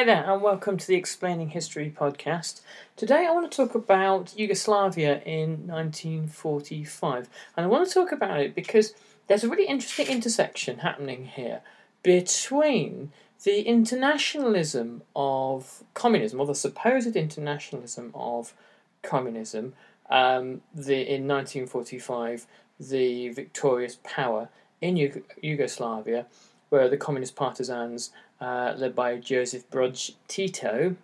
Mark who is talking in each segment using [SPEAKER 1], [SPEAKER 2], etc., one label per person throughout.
[SPEAKER 1] Hi there, and welcome to the Explaining History podcast. Today I want to talk about Yugoslavia in 1945, and I want to talk about it because there's a really interesting intersection happening here between the internationalism of communism, or the supposed internationalism of communism, um, the in 1945, the victorious power in Yug- Yugoslavia, where the communist partisans, uh, led by Joseph Broz Tito,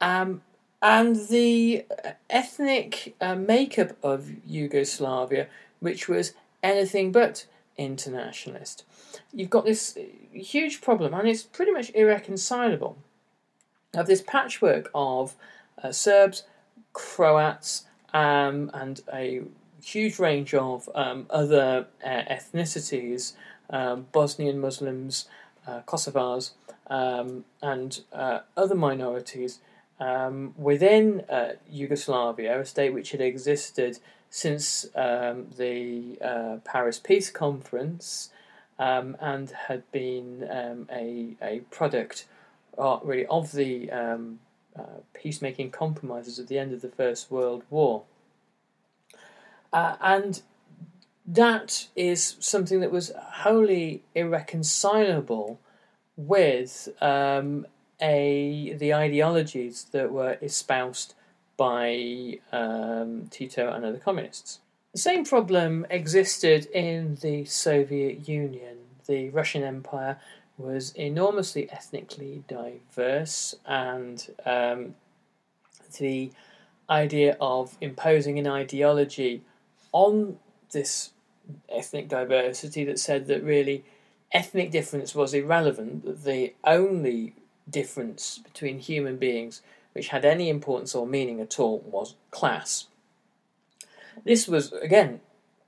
[SPEAKER 1] um, and the ethnic uh, makeup of Yugoslavia, which was anything but internationalist. You've got this huge problem, and it's pretty much irreconcilable, of this patchwork of uh, Serbs, Croats, um, and a huge range of um, other uh, ethnicities, um, Bosnian Muslims, uh, Kosovars, um, and uh, other minorities um, within uh, Yugoslavia, a state which had existed since um, the uh, Paris Peace Conference um, and had been um, a, a product uh, really of the um, uh, peacemaking compromises at the end of the First World War. Uh, and that is something that was wholly irreconcilable with um, a the ideologies that were espoused by um, Tito and other communists. The same problem existed in the Soviet Union. The Russian Empire was enormously ethnically diverse, and um, the idea of imposing an ideology on this ethnic diversity that said that really ethnic difference was irrelevant, the only difference between human beings which had any importance or meaning at all was class. This was, again,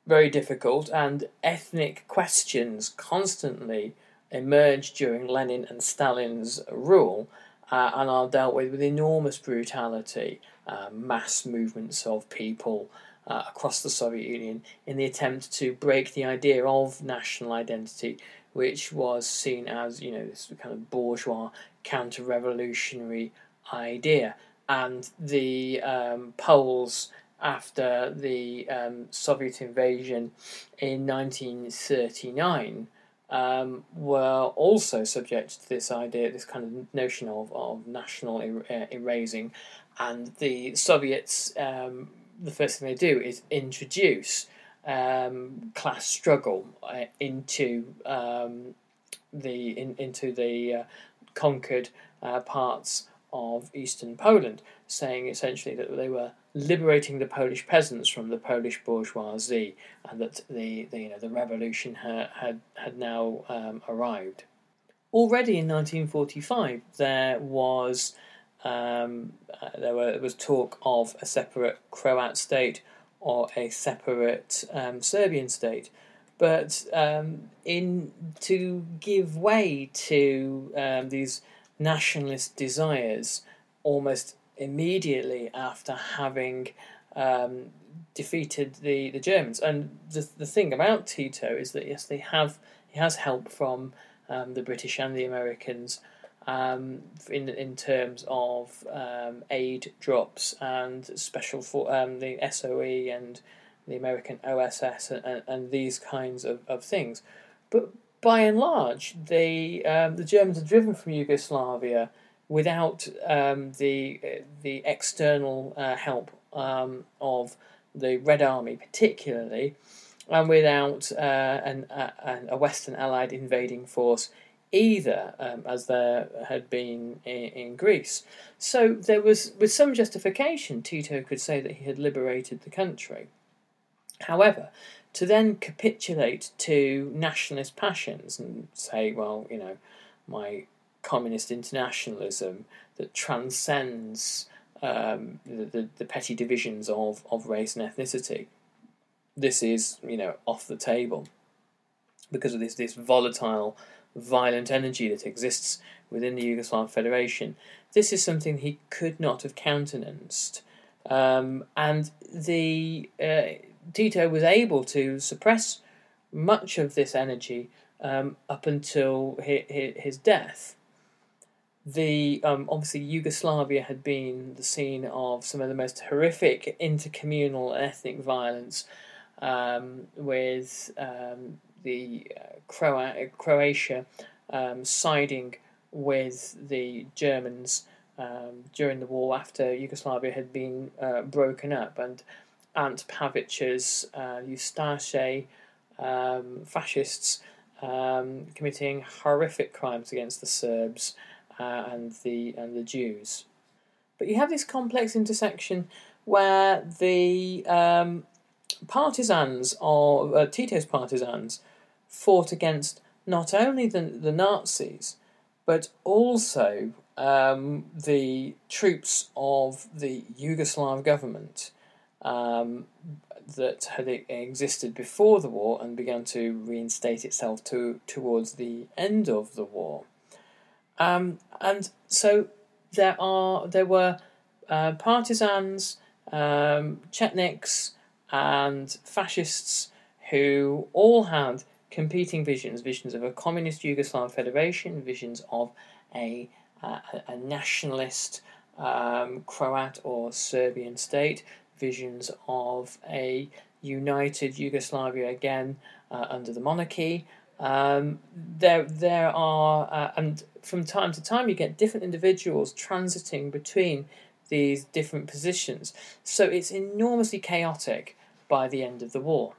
[SPEAKER 1] very difficult, and ethnic questions constantly emerged during Lenin and Stalin's rule uh, and are dealt with with enormous brutality, uh, mass movements of people uh, across the Soviet Union in the attempt to break the idea of national identity, which was seen as you know this kind of bourgeois counter-revolutionary idea, and the um, Poles after the um, Soviet invasion in 1939 um, were also subject to this idea, this kind of notion of, of national er- uh, erasing, and the Soviets, um, the first thing they do is introduce um, class struggle uh, into um, the in, into the uh, conquered uh, parts of eastern Poland, saying essentially that they were liberating the Polish peasants from the Polish bourgeoisie, and that the, the you know the revolution ha- had had now um, arrived. Already in 1945, there was um, uh, there were, was talk of a separate Croat state or a separate um, Serbian state, but um, in to give way to um, these nationalist desires almost immediately after having um, defeated the, the Germans. And the the thing about Tito is that yes, they have he has help from um, the British and the Americans um, in in terms of um, aid drops and special for um, the SOE and the American OSS and, and these kinds of, of things. But by and large, the um, the Germans are driven from Yugoslavia without um, the the external uh, help um, of the Red Army, particularly, and without uh, an, a, a Western Allied invading force either, um, as there had been in, in, Greece. So there was, with some justification, Tito could say that he had liberated the country. However, to then capitulate to nationalist passions and say, well, you know, my communist internationalism that transcends um, the, the, the, petty divisions of, of race and ethnicity. This is, you know, off the table because of this, this volatile, violent energy that exists within the Yugoslav Federation. This is something he could not have countenanced. Um, and the uh, Tito was able to suppress much of this energy um, up until his, his death the um, obviously Yugoslavia had been the scene of some of the most horrific intercommunal ethnic violence, um, with um, the uh, Croa- Croatia um, siding with the Germans um, during the war after Yugoslavia had been uh, broken up, and Ante Pavelić's uh, um, fascists committing horrific crimes against the Serbs uh, and the and the Jews. But you have this complex intersection where the um, partisans of uh, Tito's partisans fought against not only the the Nazis but also um, the troops of the Yugoslav government um, that had existed before the war and began to reinstate itself to, towards the end of the war. Um, and so there are there were uh, partisans, um, Chetniks, and fascists who all had competing visions: visions of a communist Yugoslav federation, visions of a a, a nationalist um, Croat or Serbian state, visions of a united Yugoslavia again uh, under the monarchy. Um, there, there are, uh, and from time to time, you get different individuals transiting between these different positions. So it's enormously chaotic by the end of the war.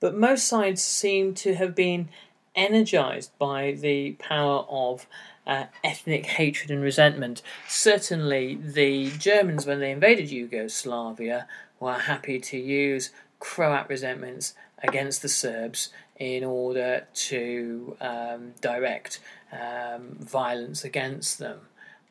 [SPEAKER 1] But most sides seem to have been energized by the power of uh, ethnic hatred and resentment. Certainly, the Germans, when they invaded Yugoslavia, were happy to use Croat resentments against the Serbs in order to um, direct um, violence against them.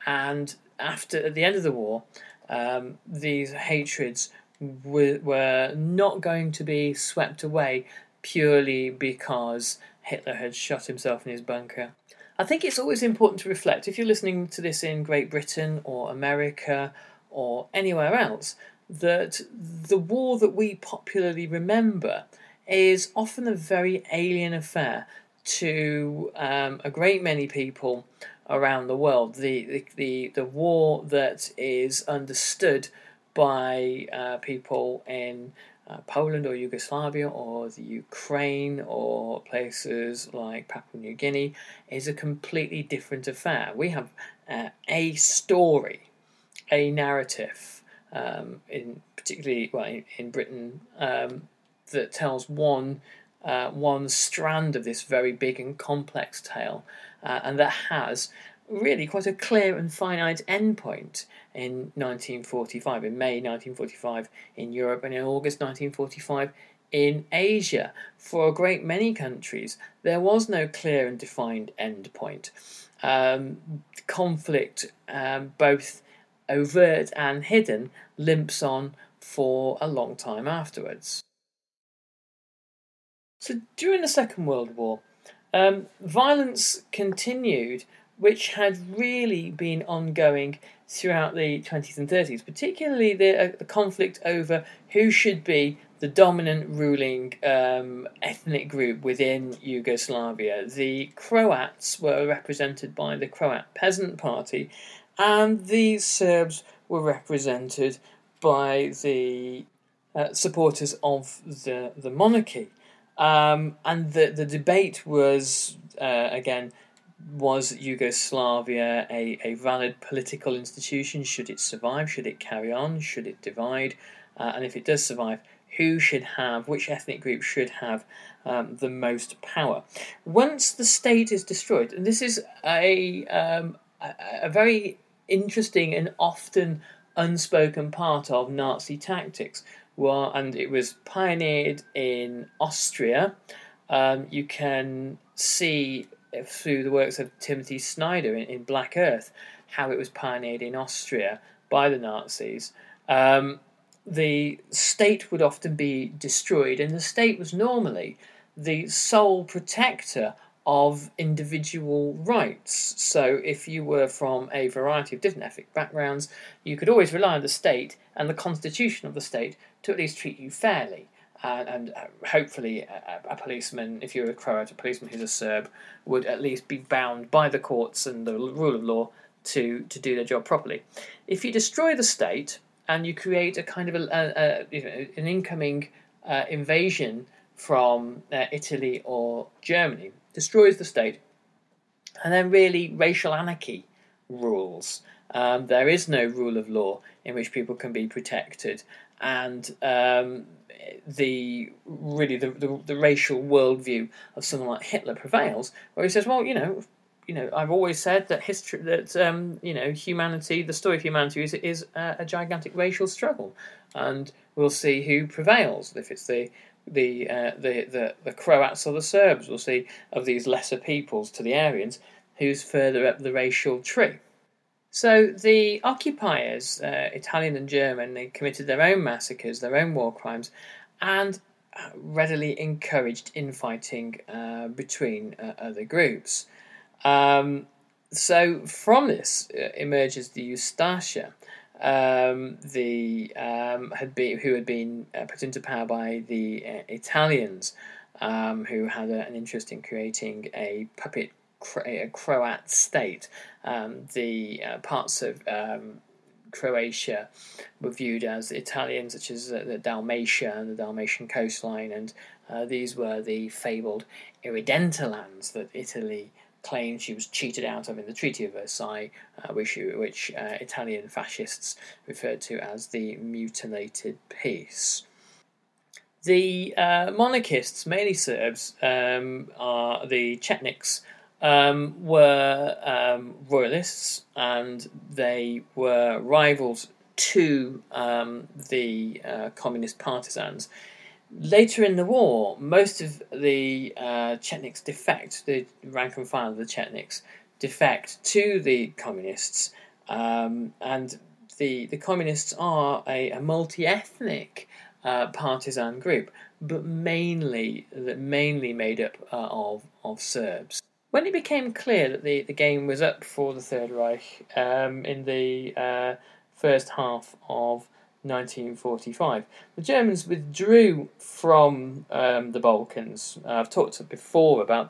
[SPEAKER 1] And after at the end of the war, um, these hatreds were, not going to be swept away purely because Hitler had shot himself in his bunker. I think it's always important to reflect if you're listening to this in Great Britain or America or anywhere else that the war that we popularly remember is often a very alien affair to um, a great many people around the world. The, the, the, the war that is understood by uh, people in uh, Poland or Yugoslavia or the Ukraine or places like Papua New Guinea is a completely different affair. We have uh, a story, a narrative, um, in particularly well in, in Britain um, that tells one uh, one strand of this very big and complex tale, uh, and that has really quite a clear and finite endpoint in 1945, in May 1945 in Europe, and in August 1945 in Asia. For a great many countries, there was no clear and defined endpoint. Um, conflict, um, both overt and hidden, limps on for a long time afterwards. So during the Second World War, um, violence continued, which had really been ongoing throughout the 20s and 30s, particularly the, uh, the conflict over who should be the dominant ruling um, ethnic group within Yugoslavia. The Croats were represented by the Croat Peasant Party, and the Serbs were represented by the uh, supporters of the, the monarchy. Um, and the, the debate was, uh, again, was Yugoslavia a, a valid political institution? Should it survive? Should it carry on? Should it divide? Uh, and if it does survive, who should have, which ethnic group should have um, the most power? Once the state is destroyed, and this is a, um, a, a very interesting and often unspoken part of Nazi tactics. Well, and it was pioneered in Austria. Um, you can see through the works of Timothy Snyder in, in, Black Earth how it was pioneered in Austria by the Nazis. Um, the state would often be destroyed, and the state was normally the sole protector of individual rights. So, if you were from a variety of different ethnic backgrounds, you could always rely on the state and the constitution of the state to at least treat you fairly. Uh, and uh, hopefully, a, a, policeman, if you're a Croat, a policeman who's a Serb, would at least be bound by the courts and the rule of law to, to do their job properly. If you destroy the state and you create a kind of a, a, you know, an incoming uh, invasion from uh, Italy or Germany, destroys the state, and then really racial anarchy rules. Um, there is no rule of law in which people can be protected, and um, the really the, the, the racial worldview of someone like Hitler prevails, where he says, "Well, you know, you know, I've always said that history, that um, you know, humanity, the story of humanity is is a, a, gigantic racial struggle, and we'll see who prevails. If it's the the, uh, the the the Croats or the Serbs, we'll see of these lesser peoples to the Aryans, who's further up the racial tree. So the occupiers, uh, Italian and German, they committed their own massacres, their own war crimes, and uh, readily encouraged infighting uh, between uh, other groups. Um, so from this uh, emerges the Ustasha, um, the um, had been who had been uh, put into power by the Italians, um, who had a, an interest in creating a puppet Croat state. Um, the uh, parts of um, Croatia were viewed as Italian, such as uh, the Dalmatia and the Dalmatian coastline, and uh, these were the fabled Irredenta lands that Italy claimed she was cheated out of in the Treaty of Versailles, uh, which, which uh, Italian fascists referred to as the mutilated peace. The monarchists, mainly Serbs, um, are the Chetniks, um, were um, royalists and they were rivals to um, the uh, communist partisans. Later in the war, most of the uh, Chetniks defect, the rank and file of the Chetniks defect to the communists, um, and the, the communists are a, a multi ethnic uh, partisan group, but mainly mainly made up uh, of, of Serbs. When it became clear that the, the game was up for the Third Reich um, in the uh, first half of 1945, the Germans withdrew from um, the Balkans. Uh, I've talked before about.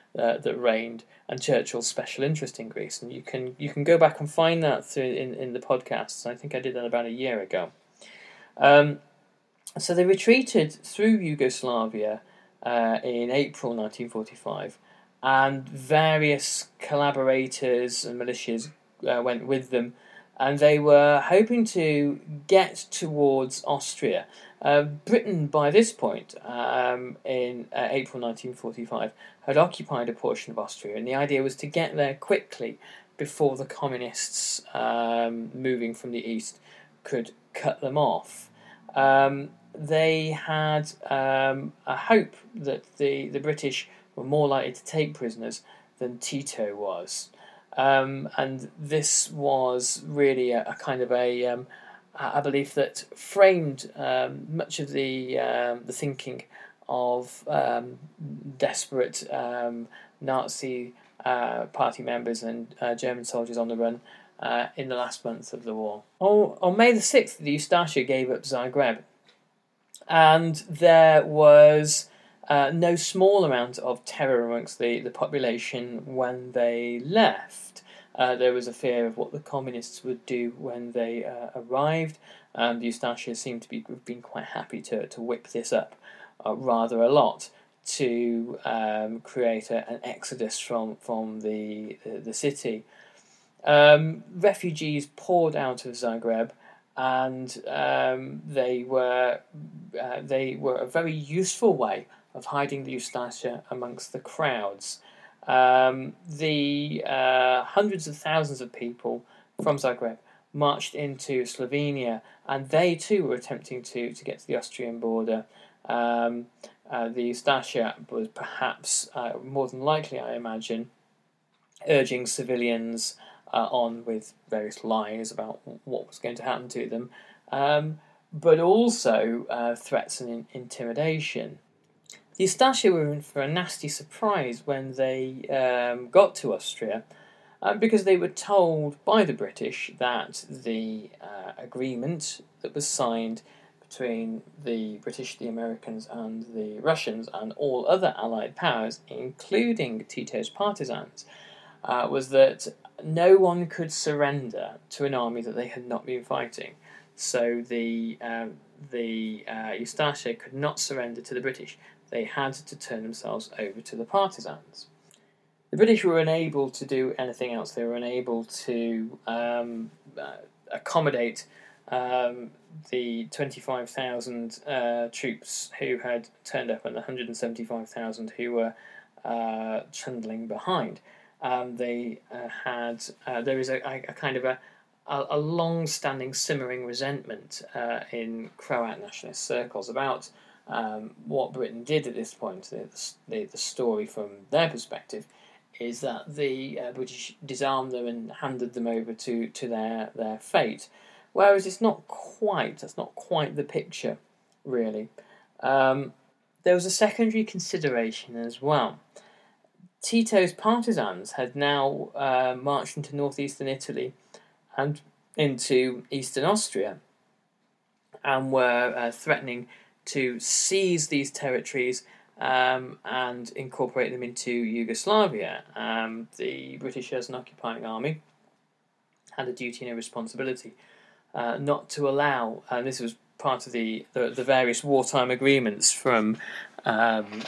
[SPEAKER 1] uh, that reigned and Churchill's special interest in Greece. And you can you can go back and find that through in, in the podcasts. I think I did that about a year ago. Um, so they retreated through Yugoslavia uh, in April 1945, and various collaborators and militias uh, went with them, and they were hoping to get towards Austria. Uh, Britain, by this point, um, in uh, April 1945, had occupied a portion of Austria, and the idea was to get there quickly before the communists um, moving from the east could cut them off. Um, they had um, a hope that the, the British were more likely to take prisoners than Tito was. Um, and this was really a, a kind of a, um, a belief that framed um, much of the, um, the thinking of um, desperate um, Nazi uh, party members and uh, German soldiers on the run uh, in the last month of the war. On, on May the 6th, the Ustasha gave up Zagreb, and there was uh, no small amount of terror amongst the, the population when they left. Uh, there was a fear of what the communists would do when they uh, arrived. Um, the Ustasha seemed to be been quite happy to, to whip this up uh, rather a lot to um, create a, an exodus from from the the, the city. Um, refugees poured out of Zagreb, and um, they were uh, they were a very useful way of hiding the Ustasha amongst the crowds. Um, the uh, hundreds of thousands of people from Zagreb marched into Slovenia, and they too were attempting to, to get to the Austrian border. Um, uh, the Ustasha was perhaps, uh, more than likely, I imagine, urging civilians uh, on with various lies about what was going to happen to them, um, but also uh, threats and in- intimidation. The Ustasha were in for a nasty surprise when they um, got to Austria. Uh, because they were told by the British that the uh, agreement that was signed between the British, the Americans, and the Russians, and all other Allied powers, including Tito's partisans, uh, was that no one could surrender to an army that they had not been fighting. So the um, the uh, could not surrender to the British. They had to turn themselves over to the partisans. The British were unable to do anything else. They were unable to um, uh, accommodate um, the 25,000 uh, troops who had turned up and the 175,000 who were uh, trundling behind. Um, they uh, had, uh, there is a, a, kind of a, a, a long standing simmering resentment uh, in Croat nationalist circles about um, what Britain did at this point. The, the, the story from their perspective is that the uh, British disarmed them and handed them over to, to their, their fate. Whereas it's not quite, that's not quite the picture, really. Um, there was a secondary consideration as well. Tito's partisans had now uh, marched into northeastern Italy and into eastern Austria and were uh, threatening to seize these territories um, and incorporate them into Yugoslavia. Um, the British, as an occupying army, had a duty and a responsibility uh, not to allow, and this was part of the, the, the various wartime agreements from um,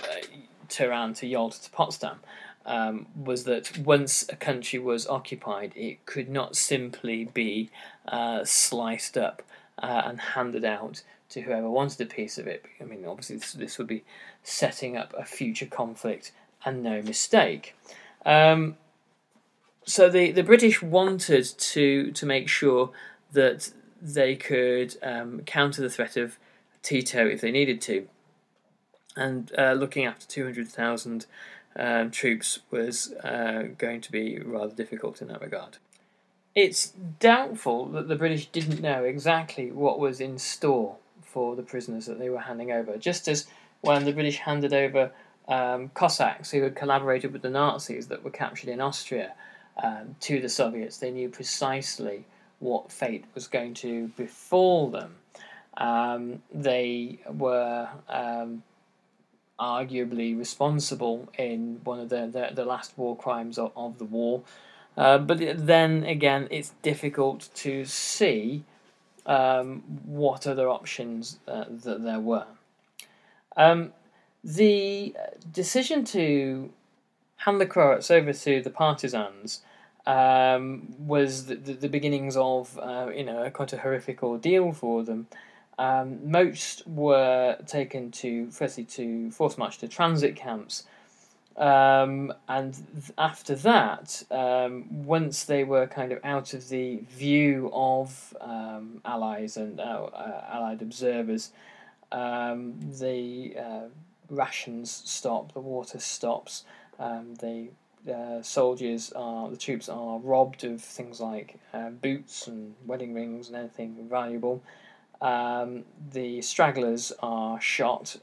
[SPEAKER 1] Tehran to Yalta to Potsdam, um, was that once a country was occupied, it could not simply be uh, sliced up uh, and handed out to whoever wanted a piece of it. I mean, obviously, this, this would be setting up a future conflict and no mistake. Um, so the, the British wanted to to make sure that they could um, counter the threat of Tito if they needed to. And uh, looking after 200,000 um, troops was uh, going to be rather difficult in that regard. It's doubtful that the British didn't know exactly what was in store for the prisoners that they were handing over, just as when the British handed over um, Cossacks who had collaborated with the Nazis that were captured in Austria um, to the Soviets, they knew precisely what fate was going to befall them. Um, they were um, arguably responsible in one of the, the, the last war crimes of, of the war. Uh, but then again, it's difficult to see um, what other options uh, that there were. Um, the decision to hand the Croats over to the partisans um, was the, the, the, beginnings of uh, you know a quite a horrific ordeal for them. Um, most were taken to firstly to force march to transit camps, um, and th- after that, um, once they were kind of out of the view of um, allies and uh, uh, allied observers, um, the uh, rations stop, the water stops, um, the uh, soldiers are the troops are robbed of things like uh, boots and wedding rings and anything valuable. Um, the stragglers are shot.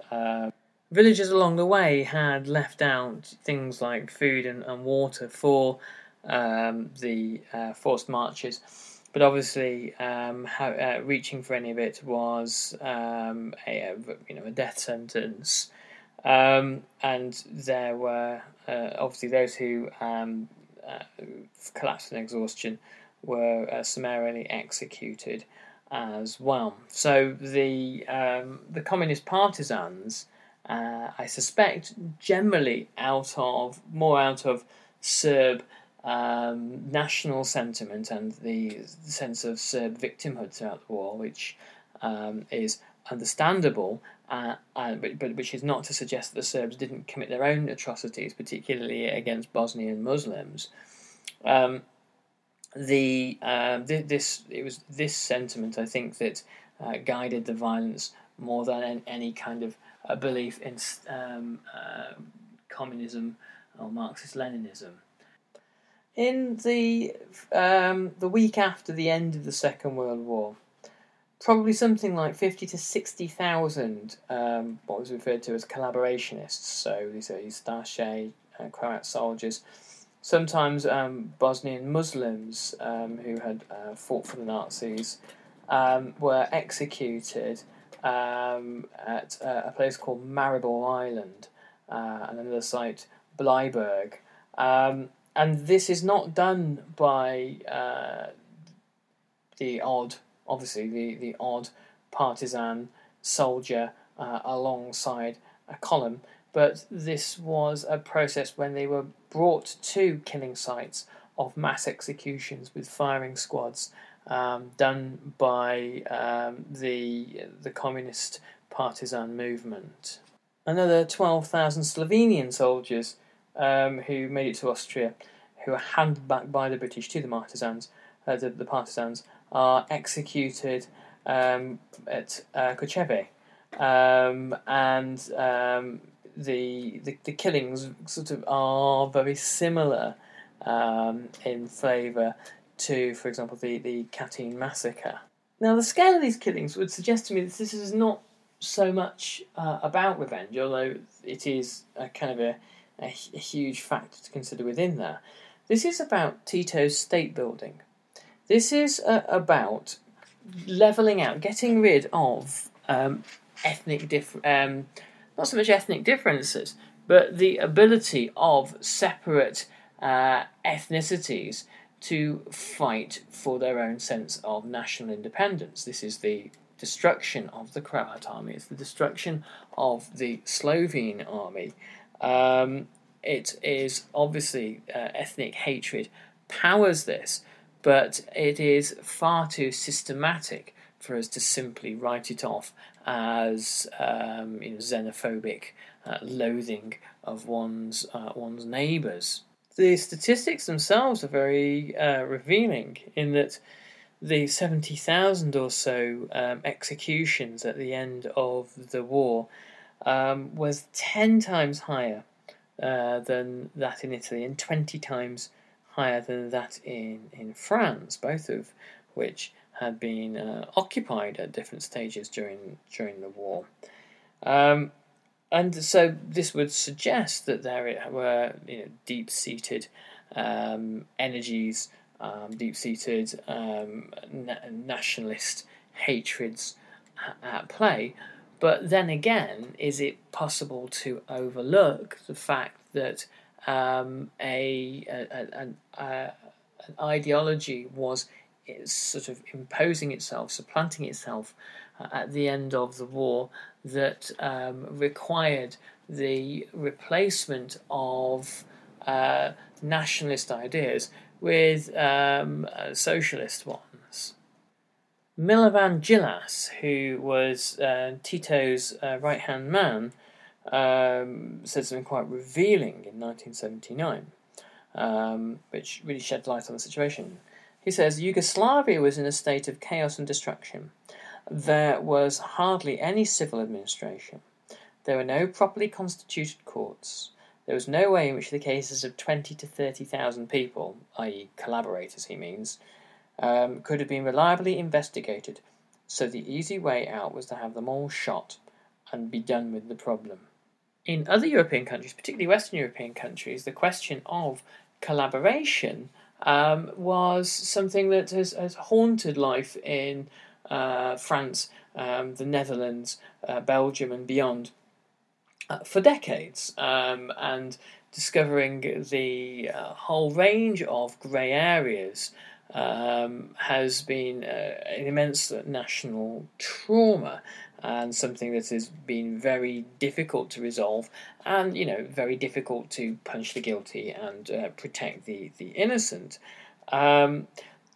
[SPEAKER 1] Villagers along the way had left out things like food and, and water for um, the uh, forced marches, but obviously um, how, uh, reaching for any of it was um, a, you know a death sentence. Um, and there were uh, obviously those who um, uh, collapsed in exhaustion were uh, summarily executed as well. So the um, the communist partisans, uh, I suspect, generally out of more out of Serb um, national sentiment and the sense of Serb victimhood throughout the war, which um, is understandable, uh, but, but which is not to suggest that the Serbs didn't commit their own atrocities, particularly against Bosnian Muslims. Um, the uh, this it was this sentiment I think that uh, guided the violence more than any kind of uh, belief in um, uh, communism or Marxist Leninism. In the um, the week after the end of the Second World War, probably something like 50 to 60,000 um, what was referred to as collaborationists, so these are Ustaše, uh, Croat soldiers, sometimes um, Bosnian Muslims um, who had uh, fought for the Nazis um, were executed um, at uh, a place called Maribor Island uh, and another site, Bleiburg. Um, and this is not done by uh, the odd obviously the, the odd partisan soldier uh, alongside a column, but this was a process when they were brought to killing sites of mass executions with firing squads um, done by um, the the communist partisan movement. Another 12,000 Slovenian soldiers um, who made it to Austria, who were handed back by the British to the partisans, uh, the, the partisans, are executed um, at uh. Um, and um, the, the, the killings sort of are very similar um, in flavour to, for example, the the Katyn massacre. Now, the scale of these killings would suggest to me that this is not so much uh, about revenge, although it is a kind of a, a, a huge factor to consider within there. This is about Tito's state building. This is uh, about leveling out, getting rid of um, ethnic diff- um, not so much ethnic differences, but the ability of separate uh, ethnicities to fight for their own sense of national independence. This is the destruction of the Croat army. It's the destruction of the Slovene army. Um, it is obviously uh, ethnic hatred powers this, but it is far too systematic for us to simply write it off as um, you know, xenophobic uh, loathing of one's uh, one's neighbours. The statistics themselves are very uh, revealing in that the 70,000 or so um, executions at the end of the war um, was 10 times higher uh, than that in Italy and 20 times higher than that in, in France, both of which had been uh, occupied at different stages during, during the war. Um, and so this would suggest that there were you know, deep-seated um, energies, um, deep-seated um, na- nationalist hatreds at play. But then again, is it possible to overlook the fact that um, a, a, a, a, an ideology was sort of imposing itself, supplanting itself uh, at the end of the war that um, required the replacement of uh, nationalist ideas with um, socialist ones. Milovan Djilas, who was uh, Tito's uh, right hand man, um, said something quite revealing in 1979, um, which really shed light on the situation. He says Yugoslavia was in a state of chaos and destruction. There was hardly any civil administration. There were no properly constituted courts. There was no way in which the cases of 20 to 30,000 people, i.e., collaborators, he means, um, could have been reliably investigated, so the easy way out was to have them all shot and be done with the problem. In other European countries, particularly Western European countries, the question of collaboration um, was something that has, has haunted life in uh, France, um, the Netherlands, uh, Belgium, and beyond uh, for decades. Um, and discovering the uh, whole range of grey areas um, has been uh, an immense national trauma and something that has been very difficult to resolve and you know very difficult to punish the guilty and uh, protect the the innocent um,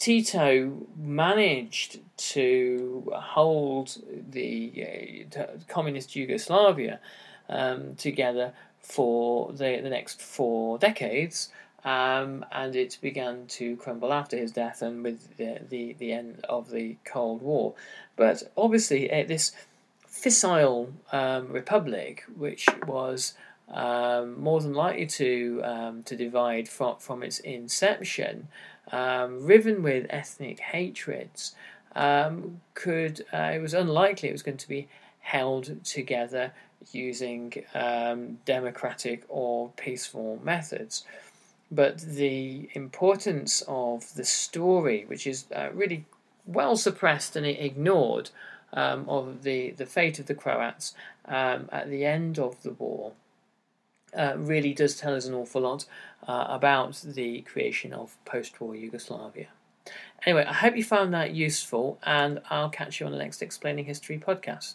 [SPEAKER 1] Tito managed to hold the uh, communist Yugoslavia um, together for the, the next four decades um, and it began to crumble after his death and with the, the, the end of the Cold War. But obviously, uh, this fissile um, republic, which was um, more than likely to um, to divide from, from its inception, um, riven with ethnic hatreds, um, could uh, it was unlikely it was going to be held together using democratic or peaceful methods. But the importance of the story, which is uh, really well suppressed and ignored, um, of the, the fate of the Croats um, at the end of the war, uh, really does tell us an awful lot uh, about the creation of post war Yugoslavia. Anyway, I hope you found that useful, and I'll catch you on the next Explaining History podcast.